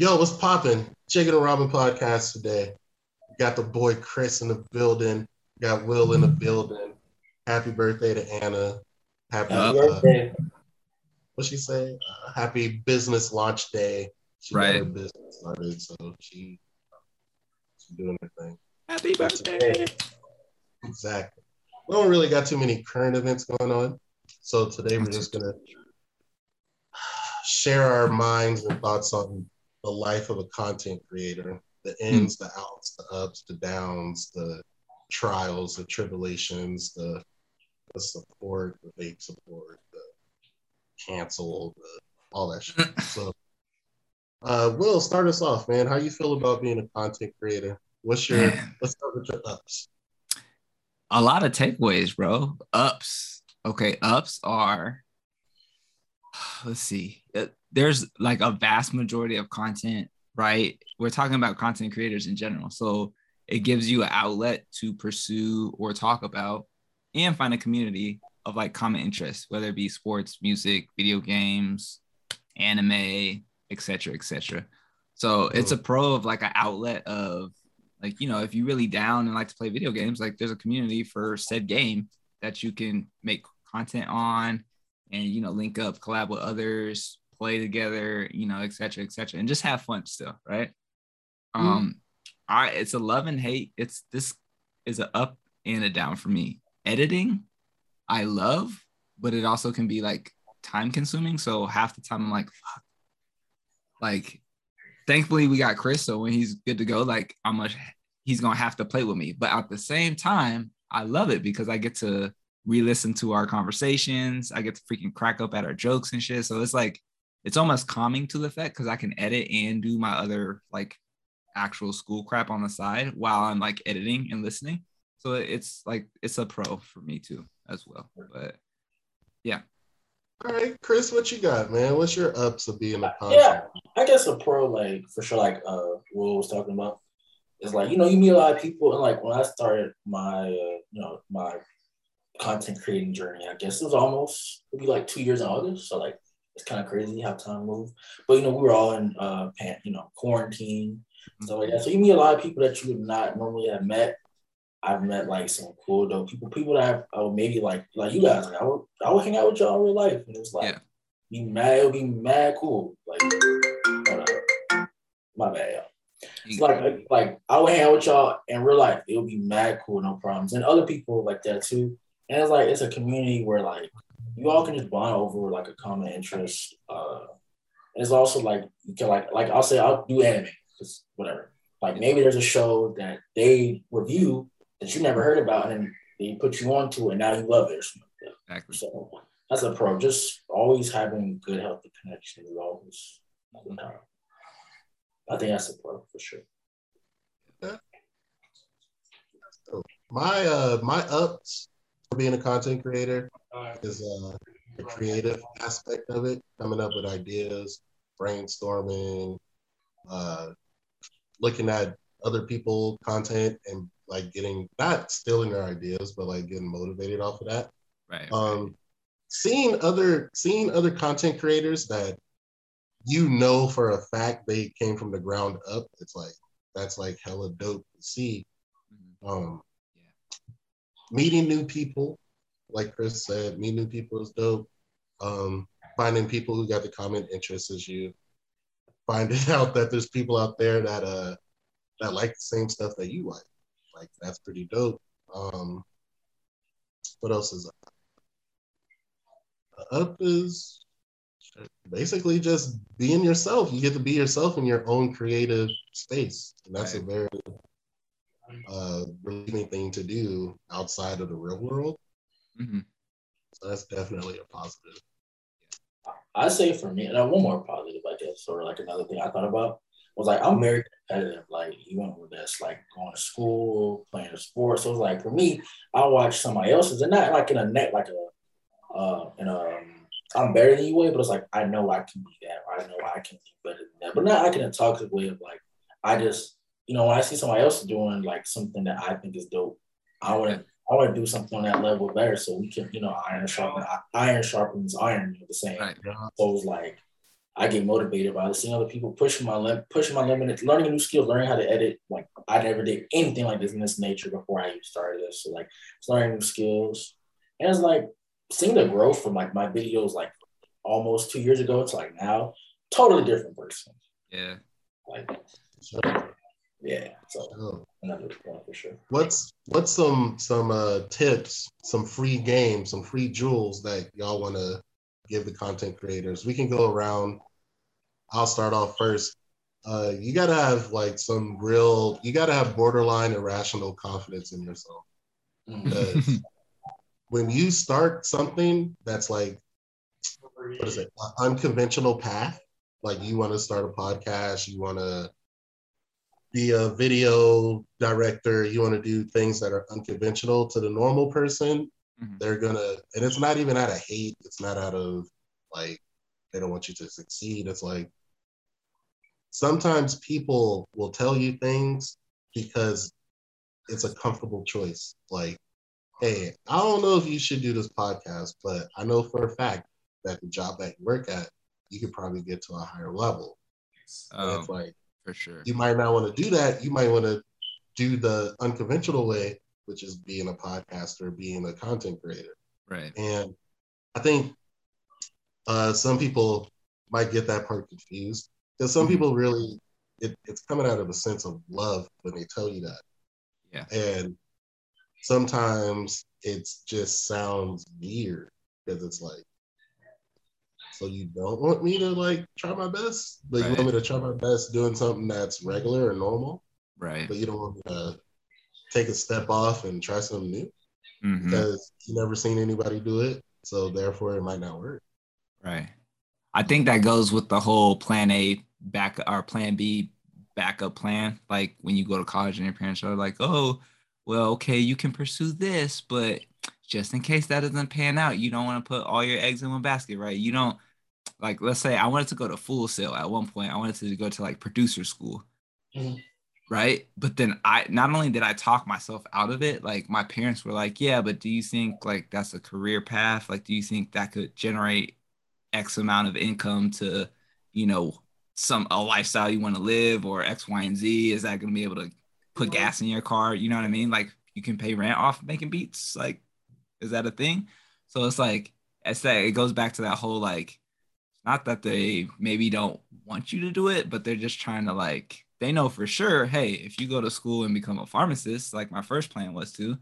Yo, what's popping? Chicken and Ramen podcast today. Got the boy Chris in the building. Got Will in the building. Happy birthday to Anna. Happy uh, birthday. what she say? Uh, happy business launch day. She Right. business started, so she she's doing her thing. Happy birthday. Exactly. We don't really got too many current events going on, so today we're just gonna share our minds and thoughts on the life of a content creator, the ins, the outs, the ups, the downs, the trials, the tribulations, the, the support, the fake support, the cancel, the, all that shit. so, uh, Will, start us off, man. How you feel about being a content creator? What's your Man. let's start with your ups. A lot of takeaways, bro. Ups. Okay, ups are. Let's see. Uh, There's like a vast majority of content, right? We're talking about content creators in general. So it gives you an outlet to pursue or talk about and find a community of like common interests, whether it be sports, music, video games, anime, etc., etc. So it's a pro of like an outlet of like you know if you really down and like to play video games like there's a community for said game that you can make content on and you know link up collab with others play together you know etc etc and just have fun still right? Um i it's a love and hate. It's this is a up and a down for me. Editing i love but it also can be like time consuming so half the time i'm like fuck. Like thankfully we got Chris, so when he's good to go, like I'm much he's gonna have to play with me. But at the same time, I love it because I get to re-listen to our conversations. I get to freaking crack up at our jokes and shit. So it's like it's almost calming to the effect because I can edit and do my other like actual school crap on the side while I'm like editing and listening. So it's like it's a pro for me too as well. But yeah. All right, Chris, what you got, man? What's your ups of being a content? Yeah, I guess a pro, like for sure, like uh, Will was talking about, is like you know you meet a lot of people, and like when I started my uh, you know my content creating journey, I guess it was almost it'd be like two years in August, so like it's kind of crazy how time moves. But you know we were all in uh pan, you know quarantine stuff like that, so you meet a lot of people that you would not normally have met. I've met like some cool dope people, people that I, I would maybe like like you guys, like I would I would hang out with y'all in real life, and it's like Yeah. be mad, it would be mad cool, like. My bad, y'all. It's like, like, like I would hang out with y'all in real life. It would be mad cool, no problems. And other people like that too. And it's like it's a community where like you all can just bond over like a common interest. Uh, and it's also like you can like like I'll say I'll do anime because whatever. Like maybe there's a show that they review that you never heard about, and then they put you onto it, and now you love it. Or something like exactly. So that's a pro. Just always having good, healthy connections is always. I think that's a pro for sure. My uh my ups for being a content creator is uh the creative aspect of it, coming up with ideas, brainstorming, uh looking at other people content and like getting not stealing their ideas, but like getting motivated off of that. Right. Um seeing other seeing other content creators that you know for a fact they came from the ground up, it's like that's like hella dope to see. Mhm. Um, Yeah. Meeting new people, like Chris said, meeting new people is dope. Um, finding people who got the common interests as you, finding out that there's people out there that uh that like the same stuff that you like, like that's pretty dope. Um, what else is up? Up is basically just being yourself. You get to be yourself in your own creative space, and that's a very uh, relieving thing to do outside of the real world. Mhm. So that's definitely a positive. I say for me, and then one more positive, I guess, or like another thing I thought about was like I'm very competitive. Like even with this, like going to school, playing sports. So it's like for me, I watch somebody else's, and not like in a net, like a, uh, in a, um, I'm better than you way, but it's like I know I can be that. Or I know I can be better than that, but not like in a toxic way of like I just, you know, when I see somebody else doing like something that I think is dope, I want to. I want to do something on that level better, so we can, you know, iron sharpen iron sharpens iron. You know, the same. Right. So it was like, I get motivated by seeing other people pushing my limit, pushing my limit, learning new skills, learning how to edit. Like I never did anything like this in this nature before I even started this. So like learning new skills. And it's like seeing the growth from like my videos like almost two years ago to like now, totally different person. Yeah. Like yeah. So another for sure. What's what's some some uh tips, some free games, some free jewels that y'all want to give the content creators? We can go around. I'll start off first. Uh, you gotta have like some real. You gotta have borderline irrational confidence in yourself. Mm. Because when you start something that's like, what is it, unconventional path? Like you want to start a podcast, you want to be a video director, you want to do things that are unconventional to the normal person, mm-hmm. they're gonna, and it's not even out of hate, it's not out of like, they don't want you to succeed. It's like, sometimes people will tell you things because it's a comfortable choice. Like, hey, I don't know if you should do this podcast, but I know for a fact that the job that you work at, you could probably get to a higher level. Um, it's like, for sure. You might not want to do that. You might want to do the unconventional way, which is being a podcaster, being a content creator. Right. And I think uh, some people might get that part confused because some mm-hmm. people really, it, it's coming out of a sense of love when they tell you that. Yeah. And sometimes it just sounds weird because it's like, so you don't want me to like try my best, but right. you want me to try my best doing something that's regular and normal, right? But you don't want me to take a step off and try something new mm-hmm. because you never seen anybody do it, so therefore it might not work. Right. I think that goes with the whole plan A back or plan B backup plan. Like when you go to college and your parents are like, oh, well, okay, you can pursue this, but just in case that doesn't pan out, you don't want to put all your eggs in one basket, right? You don't like let's say I wanted to go to Full Sail at one point. I wanted to go to like producer school. Mm-hmm. Right. But then I not only did I talk myself out of it, like my parents were like, Yeah, but do you think like that's a career path? Like, do you think that could generate X amount of income to, you know, some a lifestyle you want to live or X, Y, and Z? Is that gonna be able to put gas in your car? You know what I mean? Like you can pay rent off making beats. Like, is that a thing? So it's like I say it goes back to that whole like not that they maybe don't want you to do it, but they're just trying to like they know for sure, hey, if you go to school and become a pharmacist, like my first plan was to,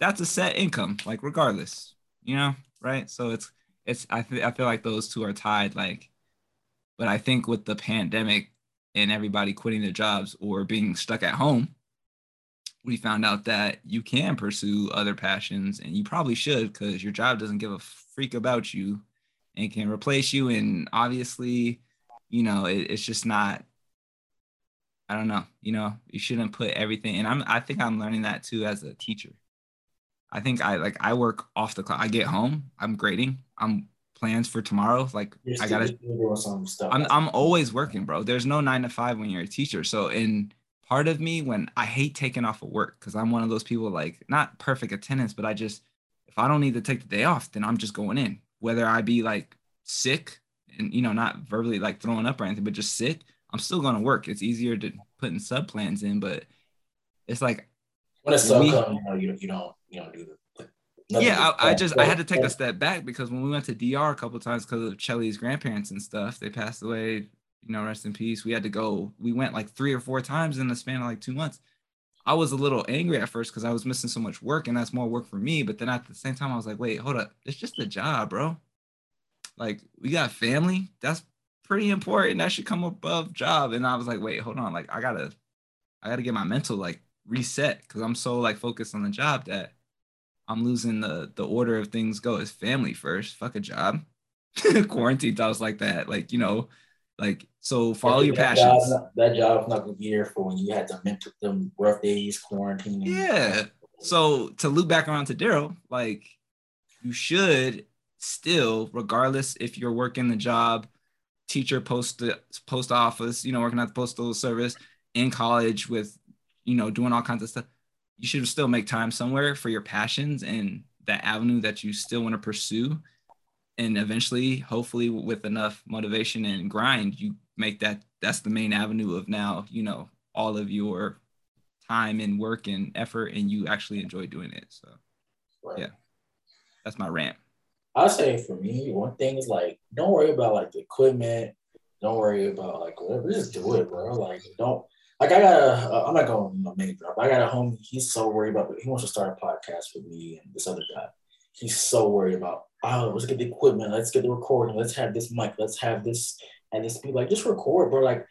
that's a set income, like regardless, you know, right? So it's it's I th- I feel like those two are tied, like, but I think with the pandemic and everybody quitting their jobs or being stuck at home, we found out that you can pursue other passions and you probably should because your job doesn't give a freak about you and can replace you. And obviously, you know, it, it's just not. I don't know. You know, you shouldn't put everything. And I'm. I think I'm learning that too as a teacher. I think I like I work off the clock. I get home. I'm grading. I'm plans for tomorrow. Like I gotta. Some stuff. I'm I'm always working, bro. There's no nine to five when you're a teacher. So in part of me when I hate taking off of work because I'm one of those people like not perfect attendance, but I just if I don't need to take the day off, then I'm just going in whether I be like sick and you know not verbally like throwing up or anything, but just sick, I'm still gonna work. It's easier to put in sub plans in, but it's like when a sub we, come, you know, you, you don't you don't do the yeah, I, I, just I had to take a step back because when we went to DR a couple times because of Chelly's grandparents and stuff, they passed away. You know, rest in peace. We had to go. We went like three or four times in the span of like two months. I was a little angry at first because I was missing so much work and that's more work for me. But then at the same time, I was like, wait, hold up. It's just a job, bro. Like we got family. That's pretty important. That should come above job. And I was like, wait, hold on. Like I gotta, I gotta get my mental like reset because I'm so like focused on the job that I'm losing the the order of things go. It's family first. Fuck a job. Quarantine thoughts like that. Like, you know, like so, follow your that passions. Job, that job's not gonna be here for when you had to mentor them rough days, quarantine. Yeah. So to loop back around to Daryl, like you should still, regardless if you're working the job, teacher, post post office, you know, working at the postal service, in college with, you know, doing all kinds of stuff, you should still make time somewhere for your passions and that avenue that you still want to pursue and eventually, hopefully, with enough motivation and grind, you make that that's the main avenue of now, you know, all of your time and work and effort, and you actually enjoy doing it. So, right. yeah, that's my rant. I'll say for me, one thing is like, don't worry about like the equipment. Don't worry about like whatever. Just do it, bro. Like, don't like I got a. Uh, I'm not going to name drop. I got a homie. He's so worried about. He wants to start a podcast with me and this other guy. He's so worried about. Oh, let's get the equipment. Let's get the recording. Let's have this mic. Let's have this and this be like, just record, bro. Like,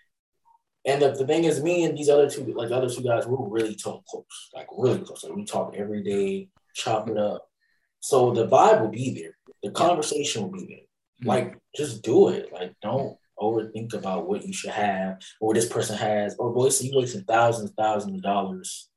and the, the thing is, me and these other two, like the other two guys, we're really talk close, like really close. Like we talk every day, chop it up. So the vibe will be there. The conversation will be there. Mm-hmm. Like, just do it. Like, don't overthink about what you should have or what this person has, or boy, so you wasting thousands, thousands of dollars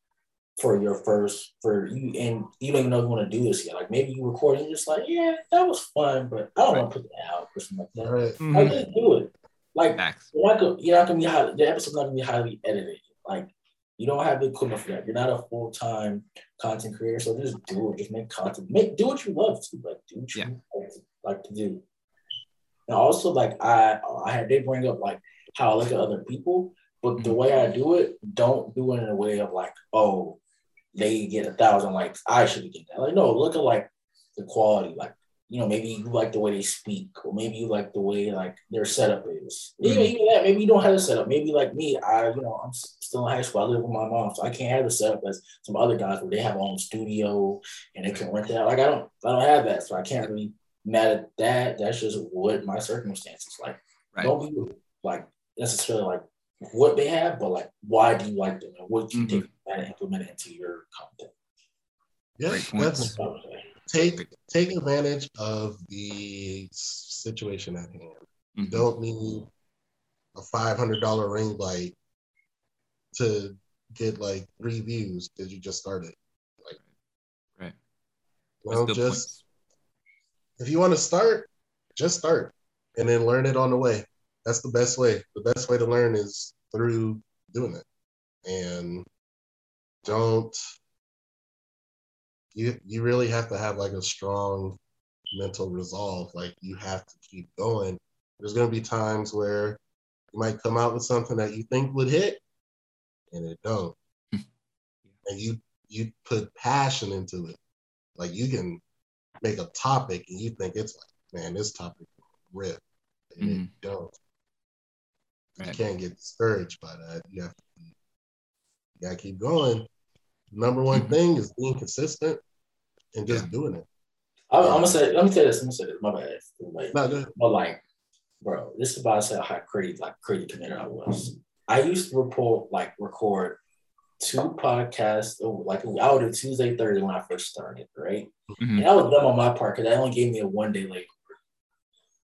for your first for you and you don't even know you want to do this yet. Like maybe you record and just like, yeah, that was fun, but I don't right. want to put that out or something like that. Right. Mm-hmm. Like just do it. Like you're not, gonna, you're not gonna be highly, the episode's not gonna be highly edited. Like you don't have the equipment for that. You're not a full time content creator, so just do it. Just make content. Make do what you love to. Like do what you yeah. like, to, like to do. And also, like I, I had they bring up like how I look at other people, but the mm-hmm. way I do it, don't do it in a way of like, oh, they get a thousand likes, I should get that. Like, no, look at like the quality. Like, you know, maybe you like the way they speak, or maybe you like the way like their setup is. Mm-hmm. Even, that, maybe you don't have a setup. Maybe like me, I, you know, I'm still in high school. I live with my mom, so I can't have the setup as some other guys where they have their own studio and they can rent that. Like, I don't, I don't have that, so I can't really mad at that. That's just what my circumstances like. Right. Don't be like necessarily like what they have, but like why do you like them and what do you mm-hmm. take that and implement it into your content. Yeah, Take take advantage of the situation at hand. Mm-hmm. You don't need a five hundred dollar ring light to get like three views because you just started. Like, right. Well, just points. if you want to start, just start and then learn it on the way. That's the best way. The best way to learn is through doing it. And don't you you really have to have like a strong mental resolve. Like you have to keep going. There's gonna be times where you might come out with something that you think would hit and it don't. and you you put passion into it. Like you can make a topic and you think it's like, man, this topic rip. And mm-hmm. it don't. Right. You can't get discouraged by that. You have to you gotta keep going. Number one mm-hmm. thing is being consistent and just yeah. doing it. I'm, I'm, gonna say, let me tell you this. I'm gonna say this. My bad. Like, no, but like, bro, this is about to say how crazy, like crazy committed I was. I used to report, like, record two podcasts, like I would do Tuesday, Thursday when I first started, right? Mm-hmm. And that was dumb on my part because that only gave me a one day labor.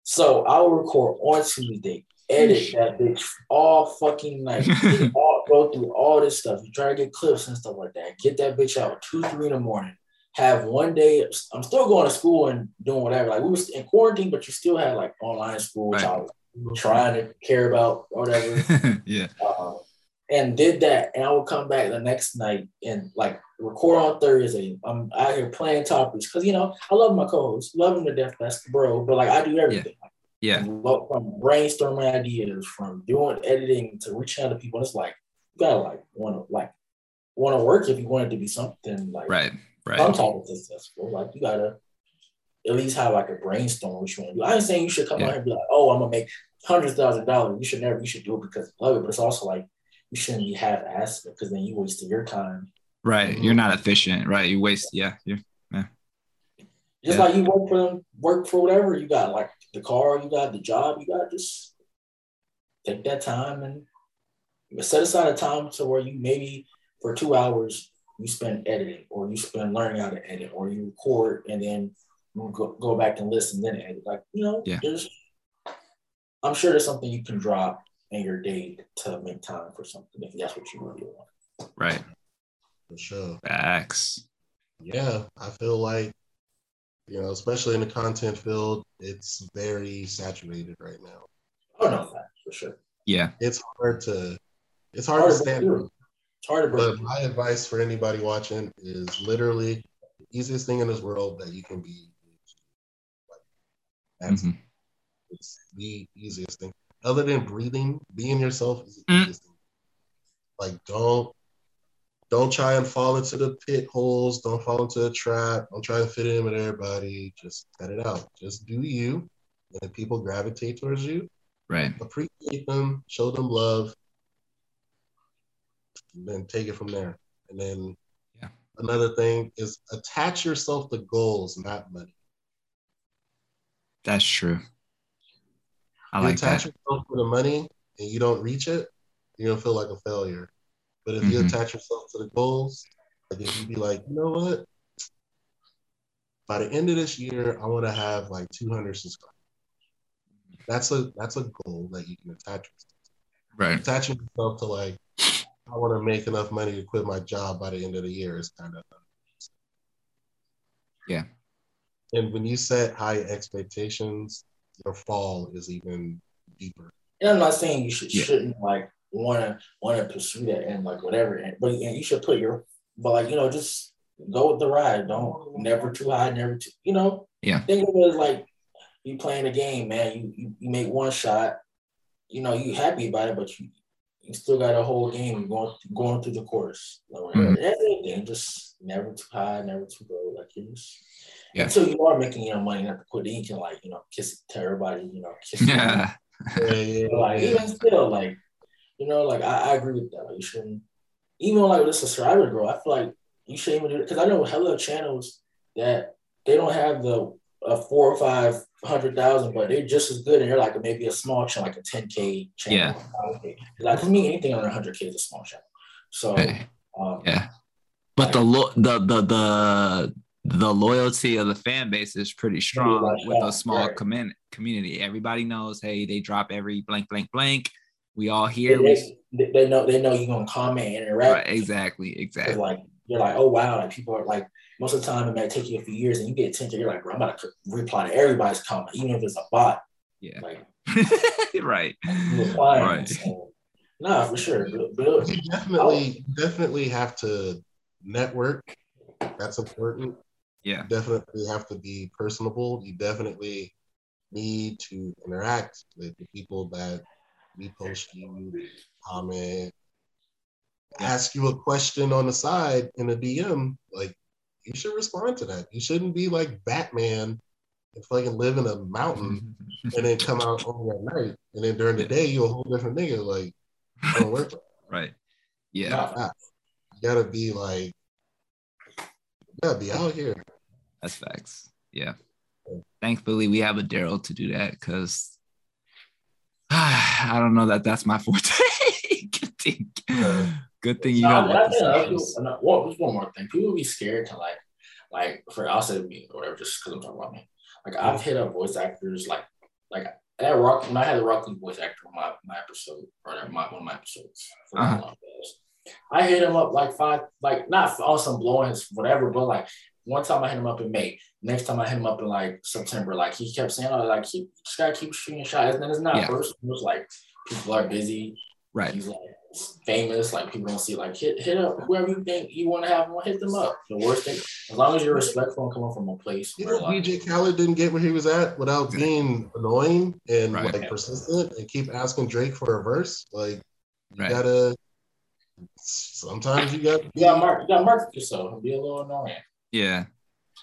So I would record on Tuesday, edit that bitch all fucking night, all, go through all this stuff. You try to get clips and stuff like that. Get that bitch out two, three in the morning. Have one day. I'm still going to school and doing whatever. Like we was in quarantine, but you still had like online school, right. I was trying to care about or whatever. yeah. Um, and did that, and I would come back the next night and like record on Thursday. I'm out here playing topics because you know I love my co-host, love him to death, that's the bro. But like I do everything. Yeah. Yeah. From, from brainstorming ideas, from doing editing to reaching out to people. It's like you gotta like want to like want to work if you want it to be something like right, right. some type of successful. Like you gotta at least have like a brainstorm what you want to do. I ain't saying you should come yeah. out and be like, oh, I'm gonna make hundreds of thousand dollars. You should never. You should do it because you love it. But it's also like you shouldn't be half-assed because then you wasted your time. Right. Mm-hmm. You're not efficient. Right. You waste. Yeah. You're. Yeah. Just yeah. like you work for them, work for whatever you got. Like the car you got, the job you got, just take that time and set aside a time to where you maybe for two hours you spend editing or you spend learning how to edit or you record and then you go, go back and listen then edit. Like, you know, yeah. there's I'm sure there's something you can drop in your day to make time for something if that's what you really want. Right. For sure. Facts. Yeah, I feel like you know, especially in the content field, it's very saturated right now. Oh no, for sure. Yeah, it's hard to it's hard, hard to stand. It's hard to break. But my advice for anybody watching is literally the easiest thing in this world that you can be That's mm-hmm. it's the easiest thing. Other than breathing, being yourself is the mm. easiest thing. Like don't don't try and fall into the pit holes. Don't fall into a trap. Don't try to fit in with everybody. Just cut it out. Just do you. And people gravitate towards you, right? Appreciate them, show them love, then take it from there. And then yeah. another thing is attach yourself to goals, not money. That's true. I you like attach that. yourself to the money and you don't reach it, you're gonna feel like a failure. But if mm-hmm. you attach yourself to the goals, like if you be like, you know what? By the end of this year, I want to have like 200 subscribers. That's a that's a goal that you can attach yourself. To. Right. Attaching yourself to like, I want to make enough money to quit my job by the end of the year is kind of. Yeah. And when you set high expectations, your fall is even deeper. And I'm not saying you should yeah. shouldn't like want to want to pursue that and like whatever. And, but and you should put your but like you know just go with the ride. Don't never too high, never too you know. Yeah. Think of it like you playing a game, man. You, you you make one shot. You know you happy about it, but you you still got a whole game going going through the course. Like, mm-hmm. Everything just never too high, never too low. Like you just yeah. until you are making your money, not to quit. Then you can like you know kiss to everybody. You know kiss. Yeah. like even still like you know, like I, I agree with that. Like, you shouldn't, even like with a subscriber grow, I feel like you shouldn't even do it because I know hella channels that they don't have the uh, four or five hundred thousand, but they're just as good, and they're like maybe a small channel, like a ten k channel. Yeah. Like to me, anything under hundred k is a small channel. So hey. um, yeah, but like, the lo- the the the the loyalty of the fan base is pretty strong like with a small right. com- community. Everybody knows, hey, they drop every blank, blank, blank. We all here. They, they, they know they know you're gonna comment and interact. Right, exactly, exactly. Like you're like, oh wow, like people are like most of the time it might take you a few years and you get attention. You're like, bro, I'm about to reply to everybody's comment, even if it's a bot. Yeah. Like right. Right. So, nah, for sure. Build, you definitely definitely have to network. That's important. Yeah. You definitely have to be personable. You definitely need to interact with the people that repost you, comment, ask you a question on the side in a DM, like you should respond to that. You shouldn't be like Batman and fucking live in a mountain and then come out only at night. And then during the day, you're a whole different nigga. Like, don't work. right. Yeah. you gotta be like, you gotta be out here. That's facts. Yeah. Thankfully, we have a Daryl to do that because I don't know that that's my forte. good thing. Good thing you know. I, what was one more thing? People would be scared to like, like for I'll say me or whatever, just because I'm talking about me. Like I've hit up voice actors like, like that rock when I had the Rock Lee voice actor on my, my episode or my one of my episodes. Uh-huh. I hit him up like five, like not on some blowing whatever, but like one time I hit him up in May. Next time I hit him up in like September. Like he kept saying, "Oh, like keep just gotta keep shooting shots." And then it's not yeah. personal. It's like people are busy. Right. He's like famous. Like people don't see. Like hit hit up whoever you think you want to have on. Hit them up. The worst thing, as long as you're respectful and coming from a place. You know, like, DJ Khaled didn't get where he was at without being annoying and right. like persistent and keep asking Drake for a verse. Like you right. gotta. Sometimes you got. You got mark. You got mark yourself and be a little annoying. Yeah.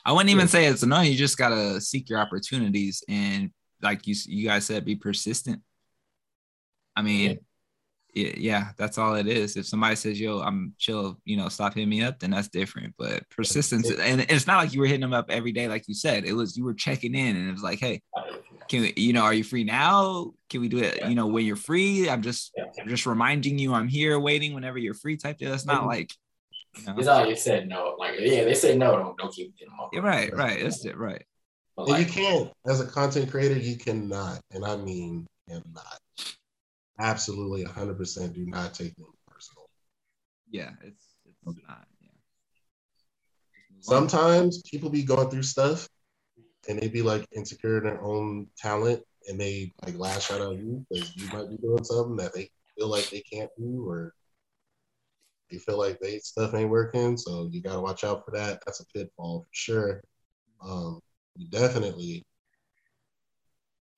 I wouldn't even say it's annoying. You just gotta seek your opportunities and like you you guys said, be persistent. I mean, yeah. yeah, that's all it is. If somebody says, "Yo, I'm chill," you know, stop hitting me up, then that's different. But persistence, and it's not like you were hitting them up every day, like you said. It was you were checking in, and it was like, "Hey, can we, you know, are you free now? Can we do it? You know, when you're free? I'm just, I'm just reminding you, I'm here, waiting whenever you're free." Type. Deal. That's not mm-hmm. Like know? It's not like they said no. Like yeah, they say no. Don't don't keep getting them up. Yeah, right, right. That's it. Right. But like, you can't, as a content creator, you cannot, and I mean cannot. Absolutely, hundred percent. Do not take them personal. Yeah, it's it's not. Yeah. Sometimes people be going through stuff, and they be like insecure in their own talent, and they like lash out on you because you might be doing something that they feel like they can't do, or you feel like they stuff ain't working, so you gotta watch out for that. That's a pitfall for sure. Um, you definitely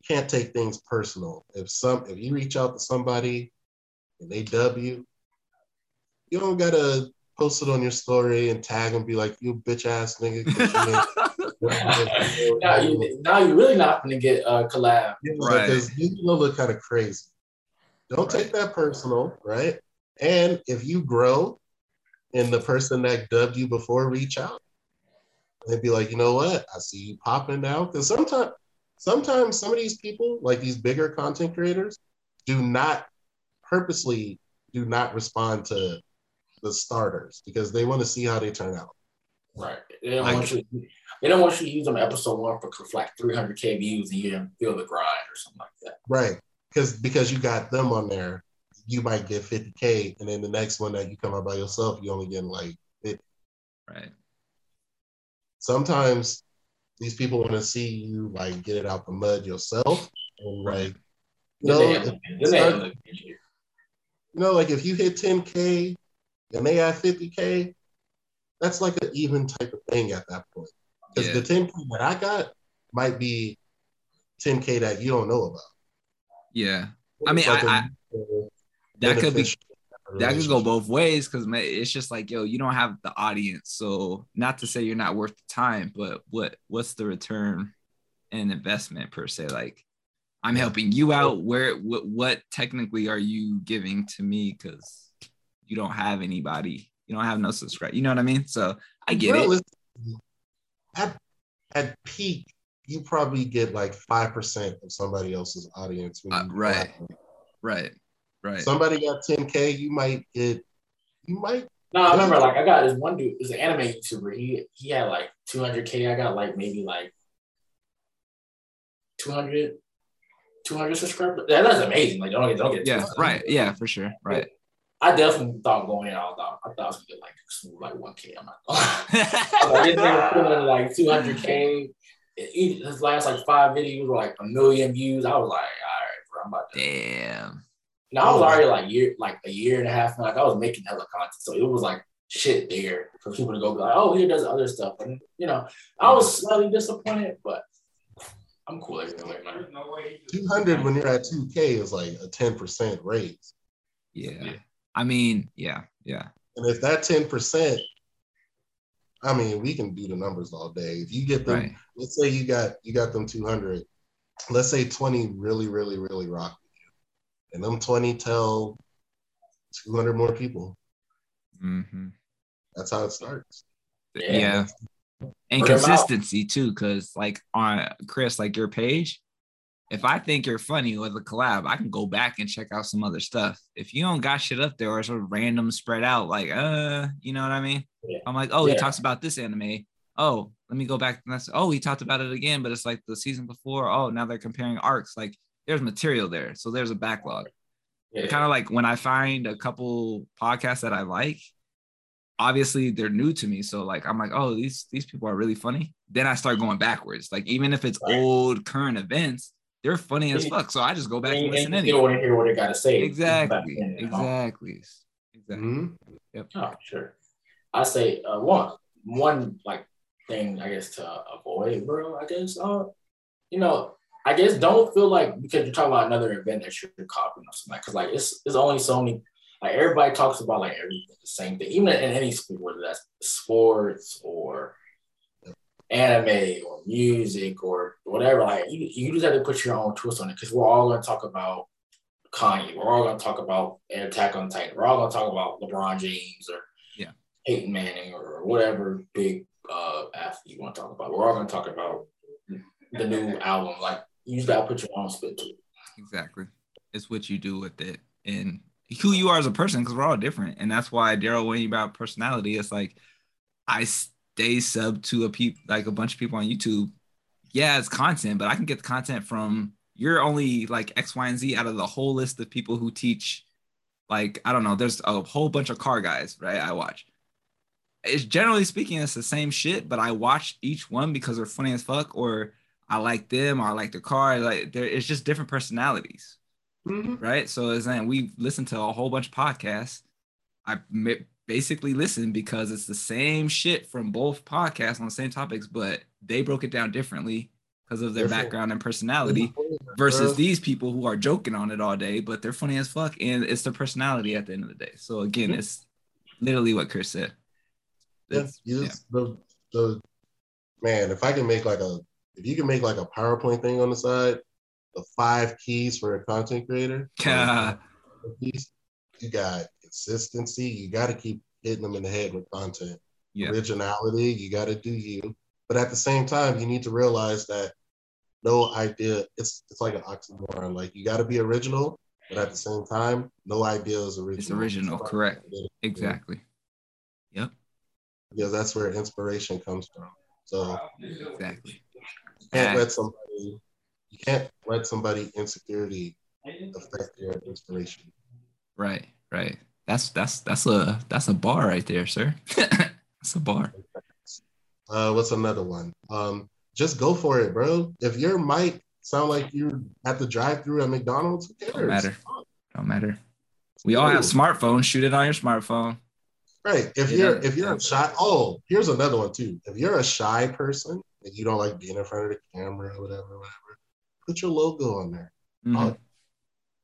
can't take things personal. If some if you reach out to somebody and they W, you you don't gotta post it on your story and tag and be like, you bitch ass nigga. now, you, now you're really not gonna get a collab. right. Because you look kind of crazy. Don't right. take that personal, right? And if you grow and the person that dubbed you before reach out, they'd be like, you know what? I see you popping now. Because sometimes sometimes some of these people, like these bigger content creators, do not purposely do not respond to the starters because they want to see how they turn out. Right. They don't, like, want, you, they don't want you to use them episode one for, like 300K views and you didn't feel the grind or something like that. Right. Because because you got them on there, you might get 50K. And then the next one that you come out by yourself, you only get like 50. Right. Sometimes these people want to see you like get it out the mud yourself and like you know, if, start, you know, like if you hit 10k and they have 50k, that's like an even type of thing at that point. Because yeah. the 10k that I got might be 10k that you don't know about. Yeah, I mean, like I, I that could be that could go both ways because it's just like yo you don't have the audience. So not to say you're not worth the time but what what's the return and investment per se? Like i'm helping you out. Where what, what technically are you giving to me? Because you don't have anybody. You don't have no subscribe you know what i mean? So i get it. at, at peak you probably get like 5% of somebody else's audience uh, right. right Right. Somebody got 10K, you might get, you might. No, I remember like I got this one dude, was an anime YouTuber. He he had like 200K. I got like maybe like 200, 200 subscribers. That, that's amazing. Like don't get don't get. Yeah, right. Yeah, for sure. Right. I definitely thought going in, I thought I thought I was gonna get like like one k. I'm not. I didn't think pulling like 200k. His last like five videos were like a million views. I was like, all right, bro, I'm about to. Damn. Now I was oh. already like year, like a year and a half. Like I was making hella content, so it was like shit there for people to go like, oh, here does other stuff, and you know, I was mm. slightly disappointed, but I'm cool anyway, man. Two hundred when you're at two K is like a ten percent raise. Yeah. yeah, I mean, yeah, yeah. And if that ten percent, I mean, we can do the numbers all day. If you get them, right. let's say you got you got them two hundred. Let's say twenty really, really, really rock and them 20 tell 200 more people. Mm-hmm. That's how it starts. Yeah. And consistency too, because like on Chris, like your page, if I think you're funny with a collab, I can go back and check out some other stuff. If you don't got shit up there or sort of random spread out, like uh, you know what I mean? Yeah. I'm like, oh, yeah. he talks about this anime. Oh, let me go back and that's oh, he talked about it again, but it's like the season before. Oh, now they're comparing arcs. Like there's material there. So there's a backlog. Yeah. Kind of like when I find a couple podcasts that I like, obviously they're new to me. So like I'm like, oh, these these people are really funny. Then I start going backwards. Like even if it's right. old current events, they're funny as fuck. So I just go back and, and listen anyway. You don't want to hear what they gotta say. Exactly. Exactly. Exactly. Mm-hmm. Yep. Oh, sure. I say uh, one one like thing I guess to avoid, bro. I guess uh, you know, I guess don't feel like because you're talking about another event that you're copying or something. Because like it's it's only so many. Like everybody talks about like everything the same thing, even in any sport, whether that's sports or anime or music or whatever. Like you, you just have to put your own twist on it because we're all going to talk about Kanye. We're all going to talk about Attack on Titan. We're all going to talk about LeBron James or yeah, Peyton Manning or whatever big uh, athlete you want to talk about. We're all going to talk about the new album. Like you just gotta put your own spin to it. Exactly. It's what you do with it and who you are as a person, because we're all different. And that's why Daryl, when you about personality, it's like I stay sub to a peep like a bunch of people on YouTube. Yeah, it's content, but I can get the content from you're only like X, Y, and Z out of the whole list of people who teach. Like, I don't know, there's a whole bunch of car guys, right? I watch. It's generally speaking, it's the same shit, but I watch each one because they're funny as fuck or I like them or I like the car. Like there, it's just different personalities, mm-hmm. right? So as in we listen to a whole bunch of podcasts. I basically listen because it's the same shit from both podcasts on the same topics, but they broke it down differently because of their background and personality versus these people who are joking on it all day, but they're funny as fuck and it's their personality at the end of the day. So again, it's literally what Chris said. Yeah, yeah. The, the man, if I can make like a if you can make like a PowerPoint thing on the side, the five keys for a content creator. yeah. you got consistency. You got to keep hitting them in the head with content. Yeah. Originality. You got to do you. But at the same time, you need to realize that no idea. It's it's like an oxymoron. Like you got to be original, but at the same time, no idea is original. It's original, so correct? Exactly. Yep. Because that's where inspiration comes from. So exactly. You can't let somebody. You can't let somebody insecurity affect your inspiration. Right. Right. That's that's that's a that's a bar right there, sir. that's a bar. Uh, what's another one? Um, just go for it, bro. If your mic sound like you're at the drive-through at McDonald's, who cares? Don't matter. Don't matter. We all have smartphones. Shoot it on your smartphone. Right. If you're if you're a shy, oh, here's another one too. If you're a shy person and you don't like being in front of the camera or whatever, whatever, put your logo on there. Mm-hmm. Uh, yep.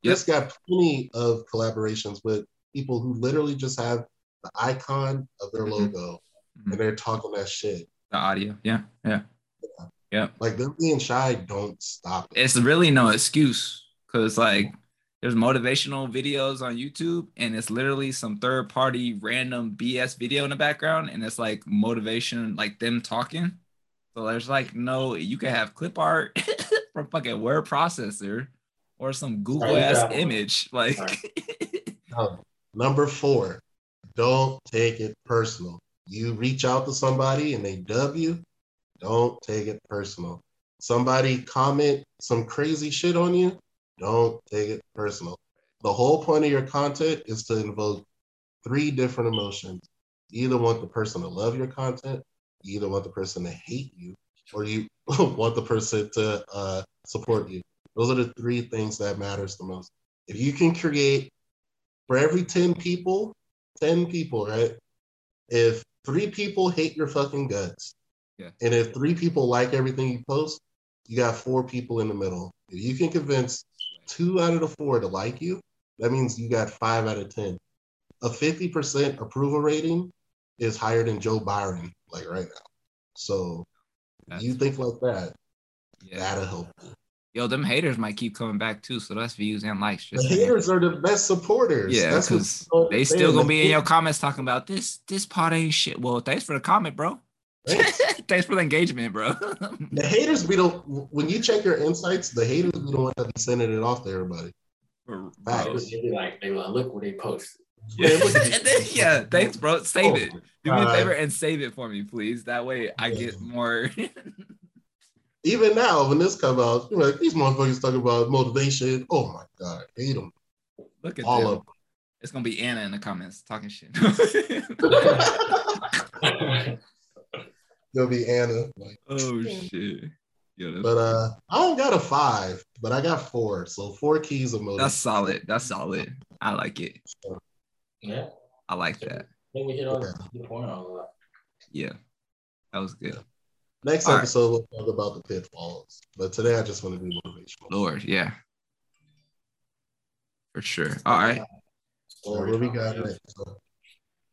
Just got plenty of collaborations with people who literally just have the icon of their mm-hmm. logo mm-hmm. and they're talking that shit. The audio, yeah, yeah. Yeah. Like them being shy don't stop it. It's really no excuse because like there's motivational videos on YouTube and it's literally some third party random BS video in the background and it's like motivation, like them talking. So there's like no, you can have clip art from fucking word processor or some Google ass image. Like um, number four, don't take it personal. You reach out to somebody and they dub you, don't take it personal. Somebody comment some crazy shit on you. Don't take it personal. The whole point of your content is to invoke three different emotions. You either want the person to love your content, you either want the person to hate you, or you want the person to uh, support you. Those are the three things that matters the most. If you can create for every 10 people, 10 people, right? If three people hate your fucking guts, yeah. And if three people like everything you post, you got four people in the middle. If you can convince two out of the four to like you, that means you got five out of 10. A 50% approval rating is higher than Joe Biden, like right now. So that's you think like that, yeah. that'll help you. Yo, them haters might keep coming back too. So that's views and likes. Just the haters are the best supporters. Yeah, because they still gonna be in your comments talking about this. This pot ain't shit. Well, thanks for the comment, bro. Thanks for the engagement, bro. the haters be the when you check your insights, the haters be the one that be sending it off to everybody. Facts. They be like, they like, look what they posted. Yeah, then, yeah, thanks, bro. Save oh, it. Do me a favor and save it for me, please. That way I get more. Even now, when this comes out, you're like, these motherfuckers talking about motivation. Oh my god, hate them. Look at all them. of them. It's gonna be Anna in the comments talking shit. Gonna be Anna. Like, oh shit. Yeah, but uh, I don't got a five, but I got four. So four keys of motivation. That's solid. That's solid. I like it. Yeah. I like that. I think we hit on the point on that. Yeah. That was good. Next All episode, right. we'll talk about the pitfalls. But today, I just want to be motivational. Lord, yeah. For sure. All right. So what we got next?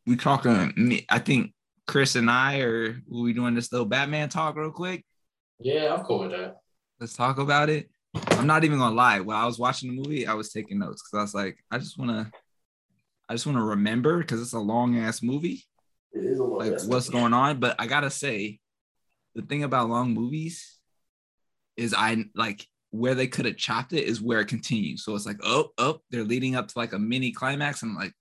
We talking. I think Chris and I, or we doing this little Batman talk real quick? Yeah, I'm cool with that. Let's talk about it. I'm not even gonna lie. While I was watching the movie, I was taking notes because I was like, I just wanna, I just wanna remember because it's a long ass movie. It is a long like what's going on. But I gotta say, the thing about long movies is I like where they could have chopped it is where it continues. So it's like, oh, oh, they're leading up to like a mini climax. And I'm like,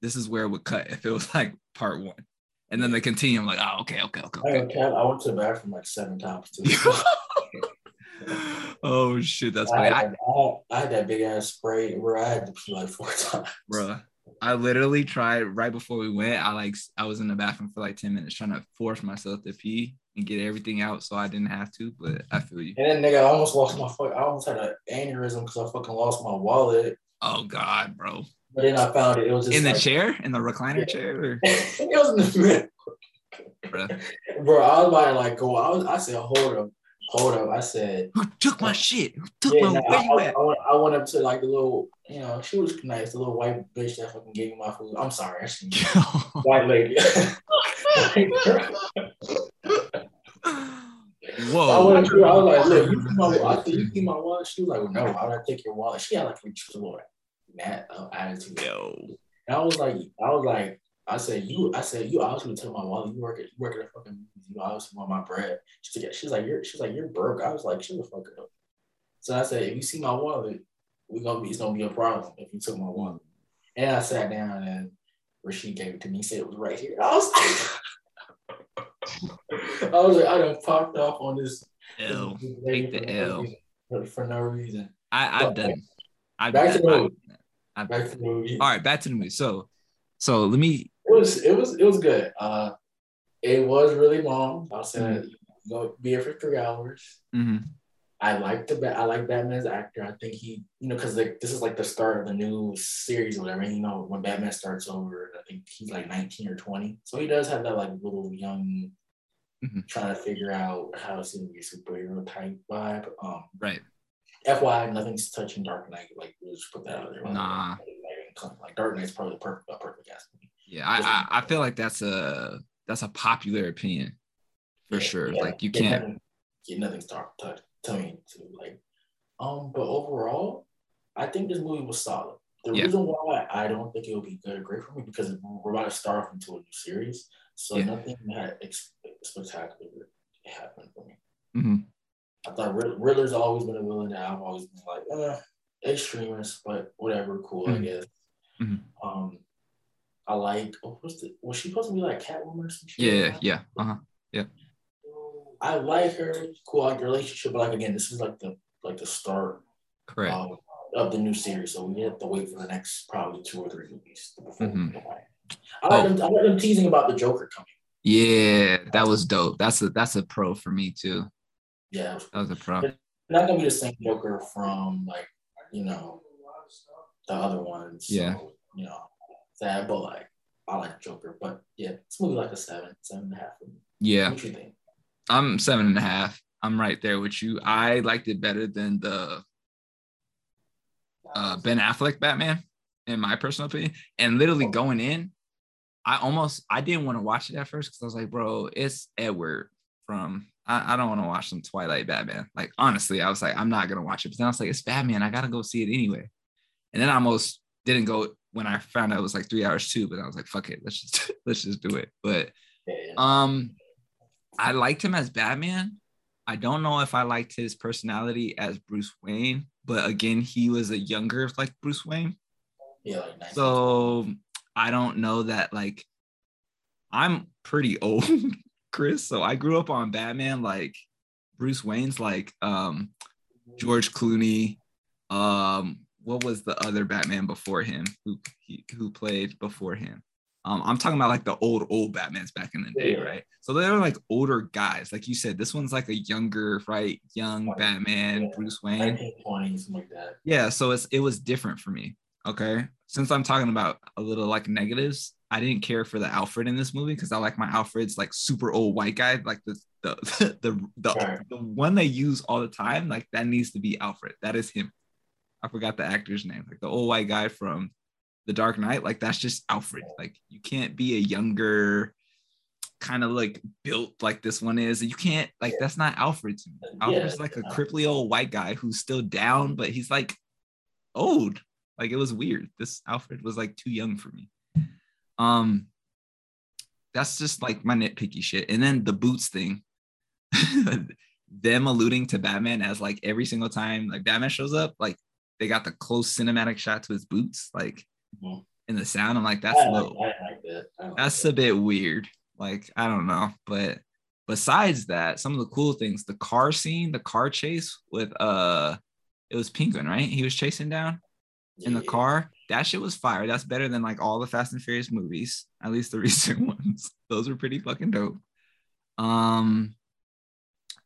this is where it would cut if it was like part one. And then they continue. I'm like, oh, okay, okay, okay. okay. I, went to the bathroom like seven times too. oh shit, that's funny. I, I, I, I, had that big ass spray where I had to pee like four times. Bruh. I literally tried right before we went. I like I was in the bathroom for like 10 minutes trying to force myself to pee and get everything out so I didn't have to, but I feel you. And then nigga, I almost lost my fuck. I almost had an aneurysm because I fucking lost my wallet. Oh god, bro. But then I found it. It was in the like, chair, in the recliner yeah. chair. Or? it was in the. Bro. Bro, I was about to like go. I was. I said, hold up. Hold up. I said, Who took my shit? Who took yeah, my nah, where I, you I, at? I went, I went up to like the little, you know, she was nice, the little white bitch that fucking gave me my food. I'm sorry. White lady. Girl. I Whoa. went through, I was like, look, you see my I said, you see my wallet? She was like, well, no, why would I take your wallet? She had like a was mad uh, attitude. Yo. And I was like, I was like, I said, you, I said, you obviously took my wallet. You work at, you work at a fucking, you obviously want my bread. She's like, she's like, you're, she's like, you're broke. I was like, shut the fuck up. So I said, if you see my wallet, we gonna be, it's gonna be a problem if you took my wallet. And I sat down and Rashid gave it to me. He said it was right here. I was like, I was like, I done popped off on this. L. this Take the for no L. reason- For no reason. I, I've done. I've, Back to the I've- I've- Back to the movie. all right, back to the movie. So, so let me. It was it was it was good. Uh, it was really long. I'll say that. Go be here for three hours. mhm. I like the I like Batman's actor. I think he, you know, because like this is like the start of the new series or whatever. You know, when Batman starts over, I think he's like 19 or 20. So he does have that like little young, Mhm. trying to figure out how to be a superhero type vibe. Um, Right. FYI, nothing's touching Dark Knight. Like, we'll just put that out there. Nah. Like, Dark Knight's probably the perfect, a perfect movie. Yeah, I, I I feel like that's a that's a popular opinion for Yeah, sure. yeah, like you yeah, can't. Get nothing- Yeah, nothing's dark touch tell me to like. Um, but overall, I think this movie was solid. The reason why I don't think it'll be good or great for me because we're about to start off into a new series, so nothing had ex- spectacular happened for me. Mhm. I thought Ridd- Riddler's always been a villain that I've always been like, eh, extremist, but whatever, cool, Mhm. I guess. Mhm. Um, I like. Oh, what's the? Was she supposed to be like Catwoman or some shit? Yeah, yeah. Uh huh. Yeah. I like her. Cool, I like the relationship, but like again, this is like the like the start Correct. um, of the new series, so we have to wait for the next probably two or three movies before Mhm. I like Oh. them. I like them teasing about the Joker coming. Yeah, that was dope. That's a that's a pro for me too. Yeah, That was a pro. not gonna be the same Joker from like you know the other ones. so, Yeah. you know that, but like I like Joker, but yeah, it's movie like a seven, seven and a half. Yeah, What you think? I'm seven and a half. I'm right there with you. I liked it better than the uh, Ben Affleck Batman, in my personal opinion. And literally going in, I almost I didn't want to watch it at first because I was like, bro, it's Edward from. I, I don't want to watch some Twilight Batman. Like honestly, I was like, I'm not gonna watch it. But then I was like, it's Batman. I gotta go see it anyway. And then I almost didn't go when I found out it was like three hours too. But I was like, fuck it, let's just let's just do it. But um, I liked him as Batman. I don't know if I liked his personality as Bruce Wayne, but again, he was a younger like Bruce Wayne. yeah, like 19. So I don't know that like I'm pretty old, Chris. So I grew up on Batman, like Bruce Wayne's like um George Clooney. Um, what was the other Batman before him who he, who played before him? Um, I'm talking about like the old old Batmans back in the day, Yeah. right? So they're like older guys, like you said. This one's like a younger, right? Young Batman, Yeah. Bruce Wayne. 19, 20, something like that. Yeah, so it's it was different for me. Okay. Since I'm talking about a little like negatives, I didn't care for the Alfred in this movie because I like my Alfred's like super old white guy, like the the the the, Right. the one they use all the time. Like that needs to be Alfred. That is him. I forgot the actor's name, like the old white guy from The Dark Knight. Like that's just Alfred. Like you can't be a younger, kind of like built like this one is. You can't like that's not Alfred to me. Alfred's like a cripply old white guy who's still down, but he's like old. Like it was weird. This Alfred was like too young for me. Um, that's just like my nitpicky shit. And then the boots thing, them alluding to Batman as like every single time like Batman shows up, like they got the close cinematic shot to his boots, like Mhm. in the sound. I'm like, that's I low like, I like that. I like that's that. a bit weird. Like, I don't know. But besides that, some of the cool things, the car scene, the car chase with uh it was Penguin, right? He was chasing down in the Yeah. car. That shit was fire. That's better than like all the Fast and Furious movies, at least the recent ones. Those were pretty fucking dope. Um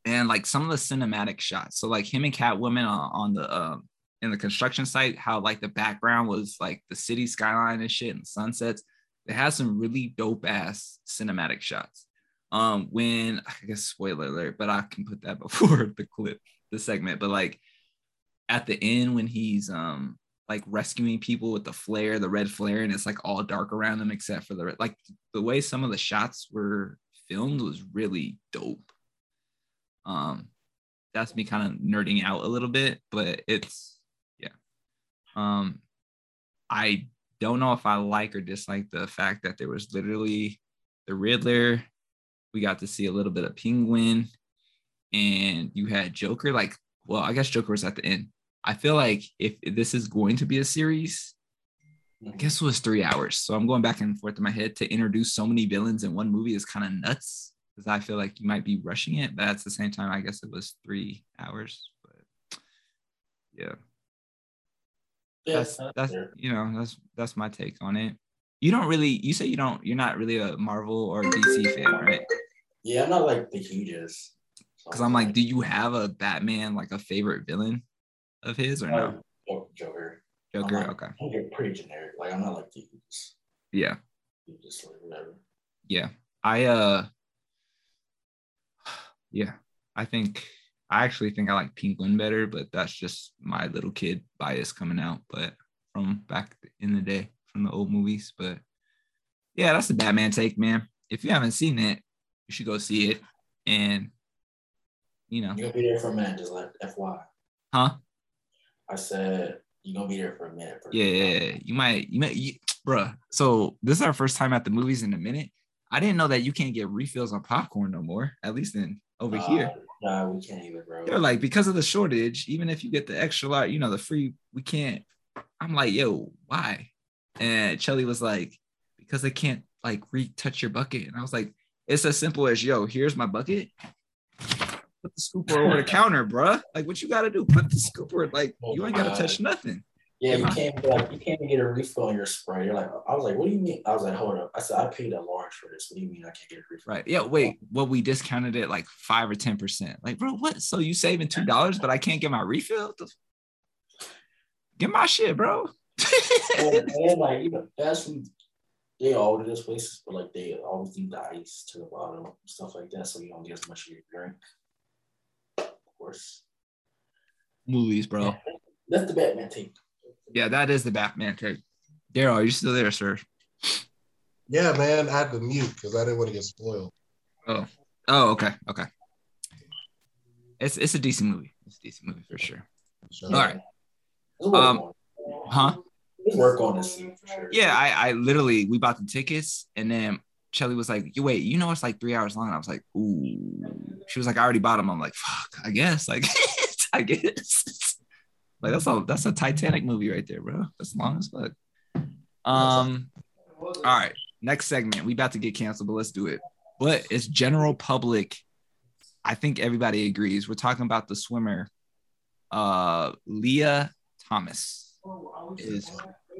and like some of the cinematic shots. So like him and Catwoman on, on the um in the construction site, how like the background was like the city skyline and shit and sunsets. They had some really dope ass cinematic shots. Um, when I guess spoiler alert, but I can put that before the clip, the segment. But like at the end when he's um like rescuing people with the flare, the red flare, and it's like all dark around them except for the like the way some of the shots were filmed was really dope. Um, that's me kind of nerding out a little bit, but it's. Um, I don't know if I like or dislike the fact that there was literally the Riddler. We got to see a little bit of Penguin, and you had Joker. Like, well, I guess Joker was at the end. I feel like if this is going to be a series, I guess it was three hours. So I'm going back and forth in my head to introduce so many villains in one movie is kind of nuts because I feel like you might be rushing it, but at the same time, I guess it was three hours. But yeah. Yeah, that's that's you know, that's that's my take on it. You don't really you say you don't you're not really a Marvel or DC fan, right? Yeah, I'm not like the hugest. Because I'm like, do you have a Batman like a favorite villain of his or no? Oh, Joker. Joker, okay. I'm pretty generic. Like I'm not like the hugest. Yeah. Just like whatever. Yeah. I uh yeah, I think I actually think I like Penguin better, but that's just my little kid bias coming out. But from back in the day, from the old movies. But yeah, that's the Batman take, man. If you haven't seen it, you should go see it. And you know, you're gonna be there for a minute, just like FY. Huh? I said you're gonna be there for a minute. For yeah, yeah, yeah, you might, you might, you, bruh. So this is our first time at the movies in a minute. I didn't know that you can't get refills on popcorn no more. At least in over uh, here. Nah, we can't even, bro. They're like because of the shortage. Even if you get the extra lot, you know, the free, we can't. I'm like, yo, why? And Chelly was like, because they can't like retouch your bucket. And I was like, it's as simple as, yo, here's my bucket. Put the scooper over the counter, bruh. Like, what you got to do? Put the scooper. Like, oh you ain't got to touch nothing. Yeah, you can't like you can't get a refill on your spray. You're like, I was like, what do you mean? I was like, hold up. I said I paid a large for this. What do you mean I can't get a refill? Right. Yeah. Wait. Well, we discounted it like five or ten percent. Like, bro, what? So you saving two dollars, but I can't get my refill? Get my shit, bro. and, and like even fast food, they order this places, but like they always leave the ice to the bottom, stuff like that, so you don't get as much of your drink. Of course. Movies, bro. That's the Batman take. Yeah, that is the Batman take. Daryl, are you still there, sir? Yeah, man. I had to mute because I didn't want to get spoiled. Oh. Oh, okay. Okay. It's it's a decent movie. It's a decent movie for sure. sure. All right. Um, huh? Work on this scene for sure. Yeah, I, I literally we bought the tickets and then Chelly was like, "You wait, you know it's like three hours long." I was like, "Ooh." She was like, "I already bought them." I'm like, "Fuck, I guess." Like, I guess. Like that's a that's a Titanic movie right there, bro. That's long as fuck. Um, all right, next segment. We about to get canceled, but let's do it. But it's general public. I think everybody agrees. We're talking about the swimmer, uh, Lia Thomas is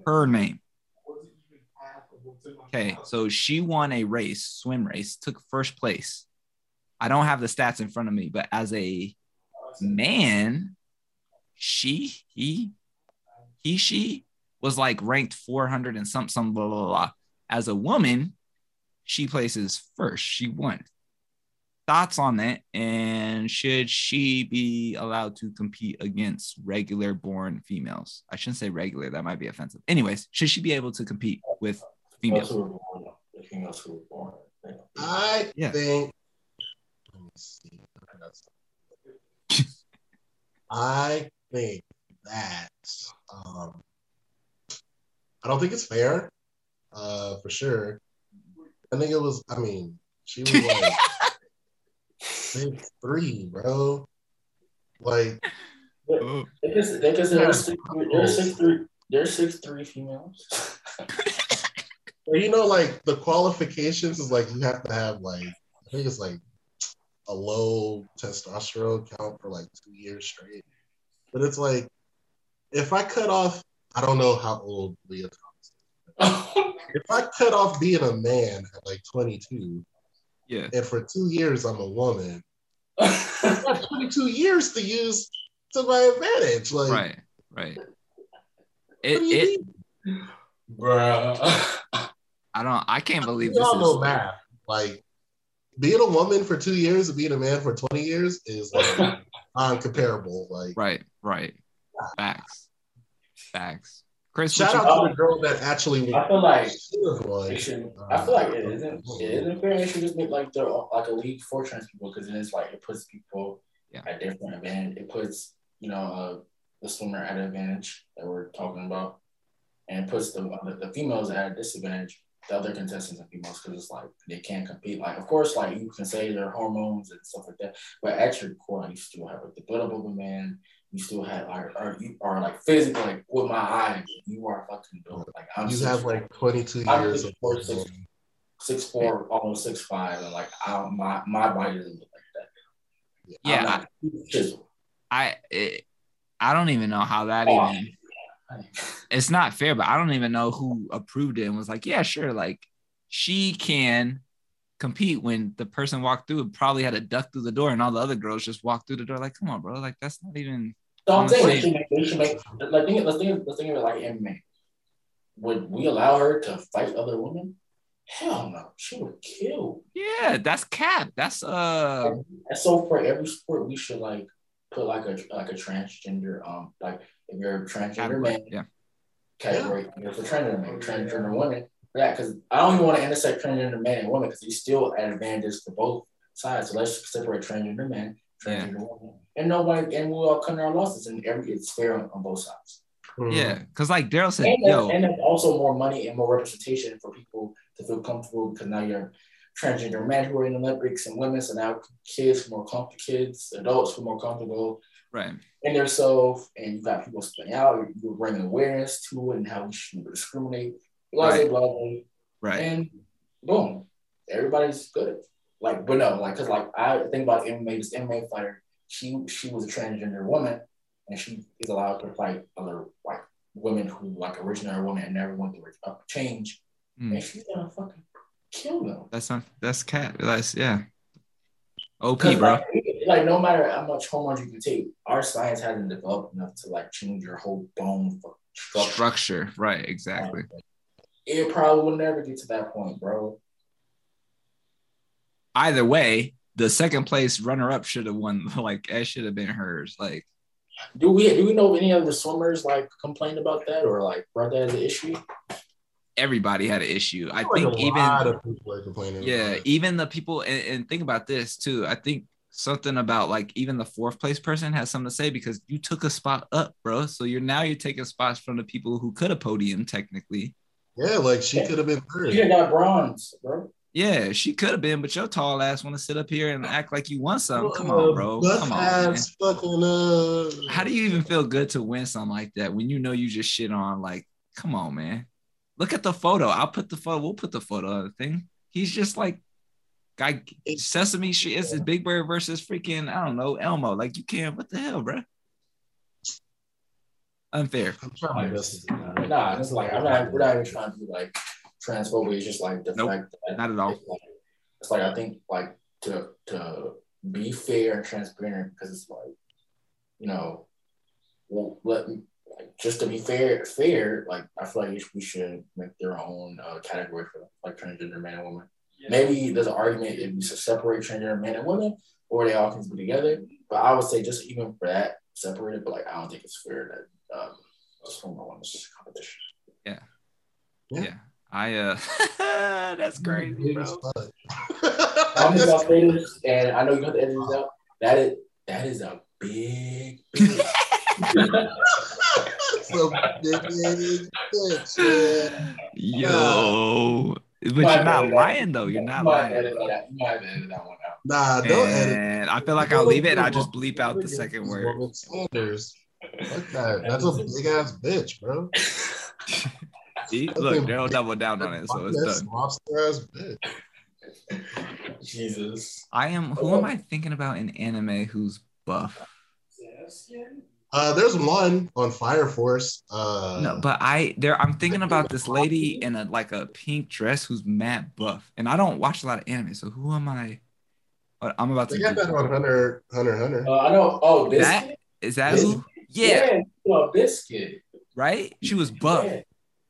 her name. Okay, so she won a race, swim race, took first place. I don't have the stats in front of me, but as a man, she, he, he, she was like ranked 400 and some, some, blah, blah, blah. As a woman, she places first. She won. Thoughts on that? And should she be allowed to compete against regular born females? I shouldn't say regular, that might be offensive. Anyways, should she be able to compete with females? I yeah. think. I think that um, I don't think it's fair, uh, for sure. I think it was. I mean, she was like six three, bro. Like, they just they just they're six, they're six three they're six three females. you know, like the qualifications is like you have to have like I think it's like a low testosterone count for like two years straight. But it's like, if I cut off, I don't know how old Lia Thomas is. if I cut off being a man at like 22, yeah, and for two years I'm a woman, I have 22 years to use to my advantage. Like, right, right. It, it, bruh. I don't. I can't believe this. Y'all know math. Like, being a woman for two years and being a man for 20 years is like uncomparable. Like right, right. Facts. Facts. Chris, shout out to the girl that actually I feel like it should, I feel like it isn't it isn't fair. It should just make like the like a league for trans people because then it's like it puts people Yeah. at different advantage. It puts you know uh, the swimmer at an advantage that we're talking about, and it puts the the, the females at a disadvantage. The other contestants and females because it's like they can't compete. Like of course, like you can say their hormones and stuff like that, but at your core, like, you still have like the build of a man. You still have like or you are like physically like with my eyes, you are fucking built. Like I'm you six have foot like 22 I'm years six of four, six- six four, almost six five, and like I, my my body doesn't look like that. Yeah, I'm not chiseled. I it, I don't even know how that Oh. even it's not fair, but I don't even know who approved it and was like, yeah, sure, like she can compete when the person walked through probably had to duck through the door and all the other girls just walked through the door. Like, come on, bro. Like that's not even So I'm saying saying- should make, they should make like think let's think let's think of it like MMA. Would we allow her to fight other women? Hell no, she would kill. yeah, that's cap. That's uh And so for every sport, we should like put like a like a transgender um like if you're a transgender category. man, Yeah. category. If a transgender man, transgender woman, yeah, because I don't even want to intersect transgender man and woman because he's still at advantage for both sides. So let's separate transgender man, Yeah. transgender woman, and nobody, and we'll all cut our losses, and every it's fair on, on both sides. Mhm. yeah. Cause like Daryl said, And, yo, and also more money and more representation for people to feel comfortable because now you're transgender men who are in the Olympics and women, so now kids feel more comfortable, kids, adults feel more comfortable right. in themselves, and you got people spitting out. You're, bringing awareness to it and how we should discriminate. Blah Right. blah blah. Right. And boom, everybody's good. Like, but no, like, cause like I think about MMA, this MMA fighter, she she was a transgender woman, and she is allowed to fight other like women who like originally are women and never went through a change, Mm. and she's gonna fucking kill them. That's not that's cat. That's yeah. OP, bro. Like, like no matter how much hormones you can take, our science hasn't developed enough to like change your whole bone structure. Structure. Right, exactly. It probably will never get to that point, bro. Either way, the second place runner up should have won. Like that should have been hers. Like Do we do we know any of the swimmers like complained about that or like brought that as an issue? everybody had an issue. I think a even lot of people are complaining. yeah, even the people and, and think about this too. I think something about like even the fourth place person has something to say because you took a spot up, bro. So you're now you're taking spots from the people who could have podium technically. yeah, like she Yeah. could have been You third. done got bronze, bro. Yeah, she could have been, but your tall ass want to sit up here and act like you won something. Come on, bro. Come on. Man. fucking uh. How do you even feel good to win something like that when you know you just shit on? Like, come on, man. Look at the photo. I'll put the photo. We'll put the photo on the thing. He's just like, guy, Sesame Street. It's Big Bird versus freaking I don't know Elmo. Like you can't. What the hell, bro? Unfair. I'm trying my best to do that. Nah, it's like I'm not. We're not even trying to be like transphobic. It's just like the Nope, fact that not at all. It's like, it's like I think like to to be fair and transparent because it's like you know, well, let like just to be fair, fair. Like I feel like we should make their own uh, category for like transgender man and woman. Maybe there's an argument if you should separate transgender men and women, or they all can be together. But I would say just even for that, separated. But like I don't think it's fair that um, just one on this competition. Yeah. Yeah. Yeah. I uh that's crazy, bro. I'm just gonna and I know you have to edit this out. That is that is a big. big So big bitch, man. Yo. But Might you're not lying though. You're not lying. edit that. You might edit that one out. Nah, don't edit. And I feel like I'll leave it and I'll just bleep out the second word. Woman Sanders. Fuck that. That's a big ass bitch, bro. See? Look, Daryl doubled down on it, so it's That's done. Lobster ass bitch. Jesus. I am who am I thinking about in anime who's buff? Uh, there's one on Fire Force. Uh, No, but I there I'm thinking about this lady in a like a pink dress who's mad buff. And I don't watch a lot of anime, so who am I? uh, I'm about to they got that on Hunter, Hunter, Hunter. Uh, I know. Oh, biscuit. that is that who? Yeah, yeah, well, biscuit. right? She was buff, Yeah.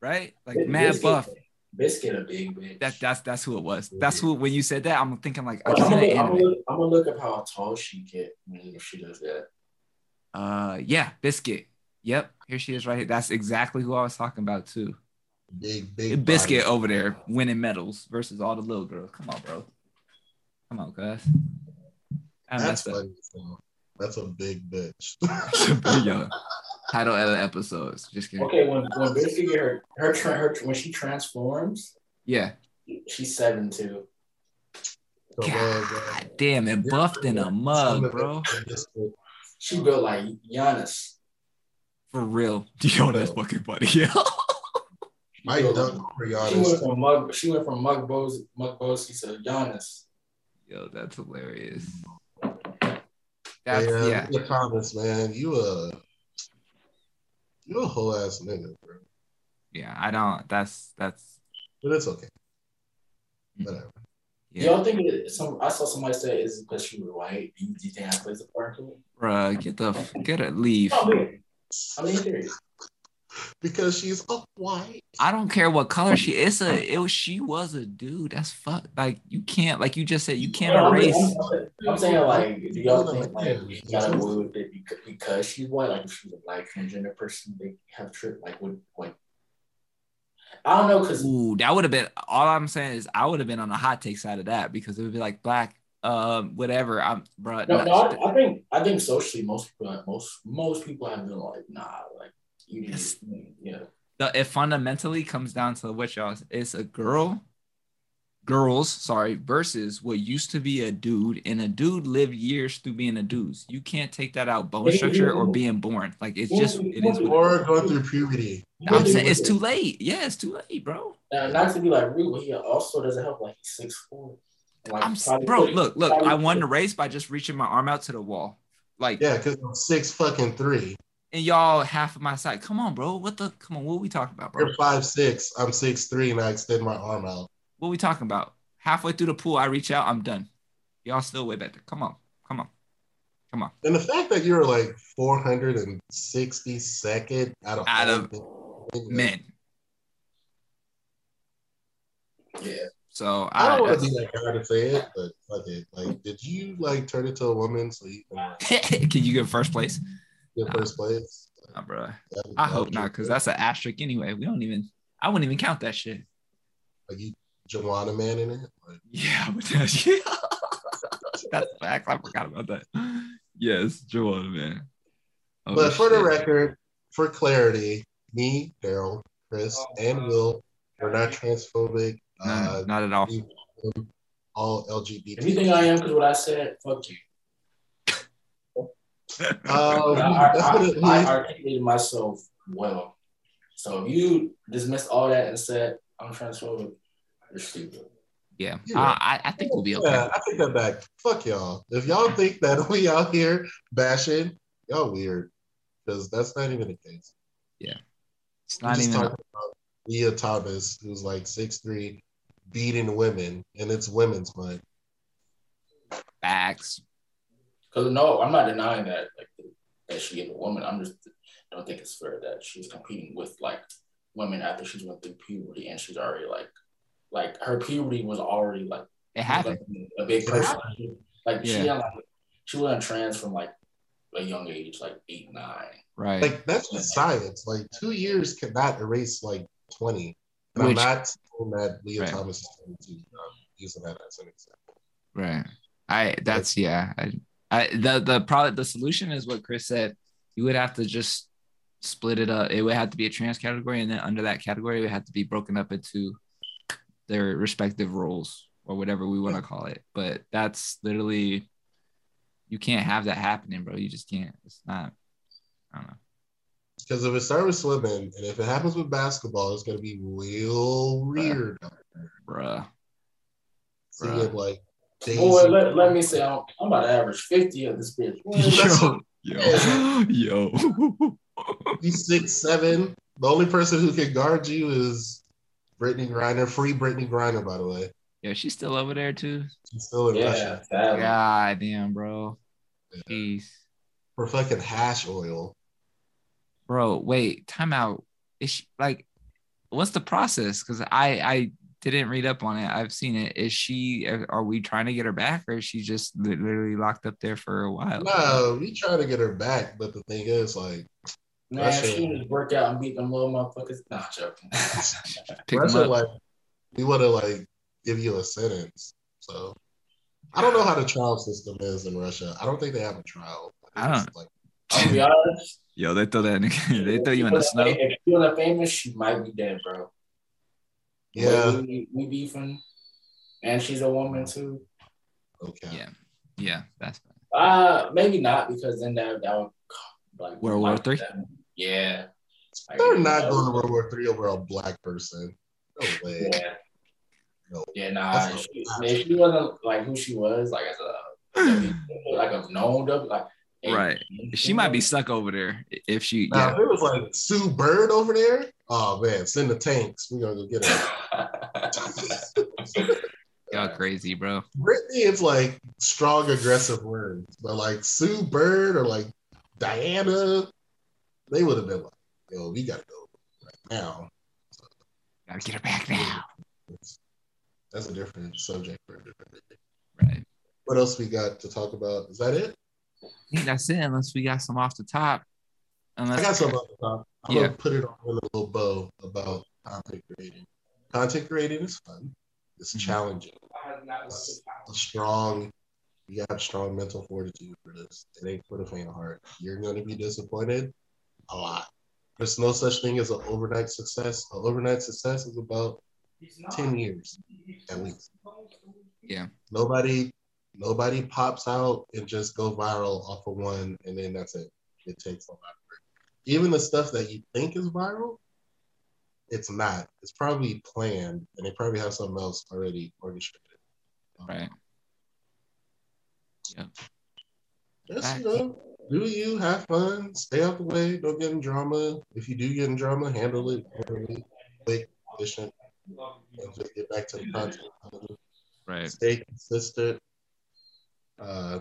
right? Like Biscuit. mad buff. Biscuit a big bitch. That that's that's who it was. That's who. When you said that, I'm thinking like I I'm gonna, I'm, gonna look, I'm gonna look up how tall she get when she does that. Uh, yeah, biscuit. Yep, here she is right here. That's exactly who I was talking about too. Big, big Biscuit body. over there winning medals versus all the little girls. Come on, bro. Come on, guys. That's funny. That's a big bitch. Yo, title of the episodes. Just kidding. Okay, when when Biscuit get her her, tra- her when she transforms, Yeah. she's seven two. So, uh, God damn it, buffed in a mug, bro. She built like Giannis. For real. Yo, that's fucking buddy. Yeah. She I dunk She went Giannis. from mug. She went from mug Bos mug Bosi to Giannis. Yo, that's hilarious. Hey, That's uh, yeah. Lia Thomas, man, you a you a whole ass nigga, bro. Yeah, I don't that's that's But it's okay. Whatever. Yeah. Y'all think it, some? I saw somebody say it's because she was white. Do you, do you think that plays a part to it? Bruh, get the get it leave. I oh, mean, I mean, serious. Because she's a white. I don't care what color she is. A it was she was a dude. That's fuck. Like you can't like you just said you can't No, I'm, erase. I'm- I'm saying like, do y'all think like she got away with it because, because she's white? Like if she's a black transgender person, they have trip like would like. I don't know because Ooh, that would have been all I'm saying is I would have been on the hot take side of that because it would be like black, um, whatever. I'm bruh. no, no, I, I think I think socially most people like, most most people have been like nah like you need Yes. yeah the, it fundamentally comes down to what y'all it's a girl girls sorry versus what used to be a dude and a dude lived years through being a dude you can't take that out bone structure or being born like it's just it is what it Or going through puberty. is. i'm saying it's too late yeah it's too late bro Now, not to be like rude, but he also doesn't help like he's six four. Like, i'm bro could- look look i won the race by just reaching my arm out to the wall like Yeah, because I'm six fucking three. and y'all half of my side come on bro what the come on what we talking about bro You're five six. I'm six three, and I extend my arm out. What we talking about? Halfway through the pool, I reach out, I'm done. Y'all still way better. Come on, come on, come on. And the fact that you're like 462nd out of Out of Men. Yeah, So I don't I, want to be that guy to say it, but fuck it. Like, did you like turn into a woman so you can like, can you get first place? get first place? Nah, bro. I hope not, because that's an asterisk anyway. We don't even. I wouldn't even count that shit. like you, Joanna man in it. Like, Yeah, but that's yeah. that's facts. I forgot about that. Yes, Joanna, man. Oh, but for the record, for clarity, me, Daryl, Chris, and Will are not transphobic. No, Uh, not at all. all LGBT. if you think I am because what I said, fuck you. Um, I, I, definitely. I, I articulated myself well. So if you dismissed all that and said I'm transphobic, you're stupid. Yeah, Yeah. I, I- I think we'll be okay. Yeah, I take that back. Fuck y'all. If y'all think that we out here bashing, y'all weird. Because that's not even the case. Yeah. It's We not just even. talking about Lia Thomas, who's like six three, beating women, and it's women's month. Facts. Because no, I'm not denying that like that she is a woman. I'm just don't think it's fair that she's competing with like women after she's went through puberty and she's already like like her puberty was already like It happened. a big person. Like she had, like she wasn't trans from like a young age, like eight nine. Right. Like that's just science. Like two years cannot erase like twenty. And Which- I'm not saying that Lia Right. Thomas is twenty two. I'm um, using that as an example. Right. I that's yeah. I, I the the product the solution is what Chris said. You would have to just split it up. It would have to be a trans category, and then under that category, it would have to be broken up into their respective roles or whatever we want to call it. But that's literally you can't have that happening, bro. You just can't. It's not. I don't know. Because if it starts with swimming, and if it happens with basketball, it's gonna be real weird. Bruh. Seeing Bruh. like Boy, let, let me say I'm, I'm about to average 50 of this bitch. Boy, Yo, yo, yo. He's six seven. The only person who can guard you is Brittney Griner. Free Brittney Griner, by the way. Yeah, she's still over there too. She's still in yeah, Russia sadly. God damn, bro. Jeez. for fucking hash oil. Bro, wait, time out. Is she like what's the process? Because I I didn't read up on it. I've seen it. Is she? Are we trying to get her back, or is she just literally locked up there for a while? No, we try to get her back, but the thing is, like, Man, Russia, she just work out and beat them little motherfuckers. Not joking. Russia, like, we want to like give you a sentence. So I don't know how the trial system is in Russia. I don't think they have a trial. I, I don't. Like, I'll be honest. Yo, they throw that. they throw you in the snow. If you're not famous, she might be dead, bro. Yeah, we, we beefing, and she's a woman too. Okay. Yeah, yeah, that's. Fine. Uh, maybe not because then that that would like World War Three. Yeah, they're not going to World War Three over a black person. No way. Yeah. No. Yeah, nah. If she, if she wasn't like who she was, like as a like a known like right. She might be stuck over there if she. Now, yeah. if it was like Sue Bird over there, oh man, send the tanks. We're gonna go get her. Y'all crazy, bro. Brittney, it's like strong, aggressive words, but like Sue Bird or like Diana, they would have been like, "Yo, we gotta go right now." So, gotta get her back now. That's a different subject for a different day. Right. What else we got to talk about? Is that it? I think that's it, unless we got some off the top. Unless I got some off the top. I'm yeah. gonna put it on a little bow about content creating. Content creating is fun. It's mm-hmm. challenging. It's a strong. You have strong mental fortitude for this. It ain't for the faint of heart. You're to be disappointed a lot. There's no such thing as an overnight success. An overnight success is about ten years at least. Yeah. Nobody Nobody pops out and just go viral off of one, and then that's it. It takes a lot of work. Even the stuff that you think is viral, it's not. It's probably planned, and they probably have something else already orchestrated. Right. Yeah. Just you know, do you have fun? Stay out the way. Don't get in drama. If you do get in drama, handle it quick, efficient, and just get back to the content. Right. Stay consistent uh,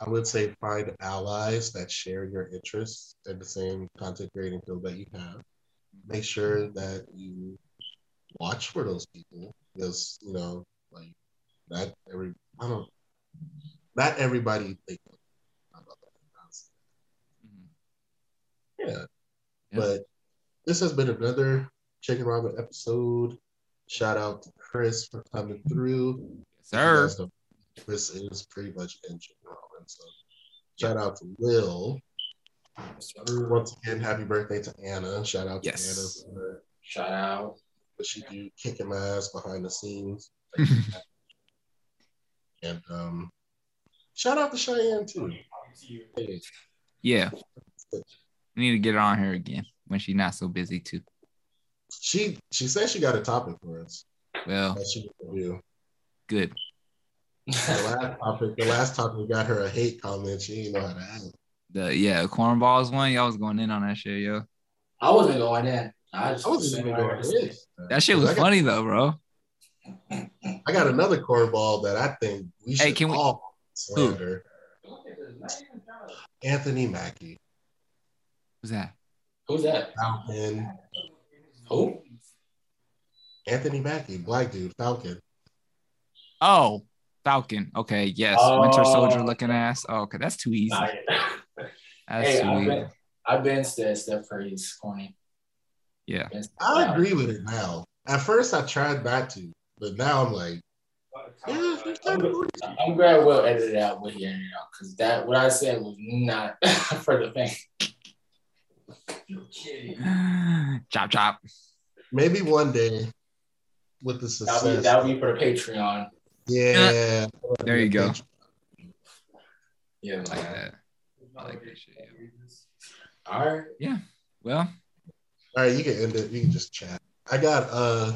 I would say find allies that share your interests and the same content creating field that you have. Make sure that you watch for those people because you know, like not every I don't not everybody think about that. Mm-hmm. Yeah. yeah. But this has been another Chickn-Ramen episode. Shout out to Chris for coming through. Yes, sir. Chris is pretty much in general. And so shout out to Will. Once again, happy birthday to Anna. Shout out to yes. Anna for shout out. What she do kicking my ass behind the scenes. and um shout out to Cheyenne too. Yeah. We need to get her on here again when she's not so busy too. She she said she got a topic for us. Well, good the last topic, the last topic got her a hate comment. She didn't know how to handle. The yeah, cornballs one. Y'all was going in on that shit, yo. I wasn't going in. I, just I wasn't even going in. That shit was got, funny though, bro. I got another cornball that I think we should hey, can we, all slander. Who? Anthony Mackie. Who's that? Who's that? Falcon. Who? Anthony Mackie, black dude, Falcon. Oh, Falcon. Okay, yes. Oh. Winter Soldier looking ass. Oh, okay, that's too easy. That's hey, too I've easy. Been, I've been to Steph Curry's corny. Yeah. I agree with it now. At first I tried not to, but now I'm like, yeah, I'm, glad we'll edit it out what he edited out because that what I said was not for the thing. chop chop. Maybe one day with the success. That'll be, that'll be for the Patreon. Yeah. There you go. Yeah, like that. I like that shit. Yeah. All right. Yeah. Well. All right, you can end it. You can just chat. I got uh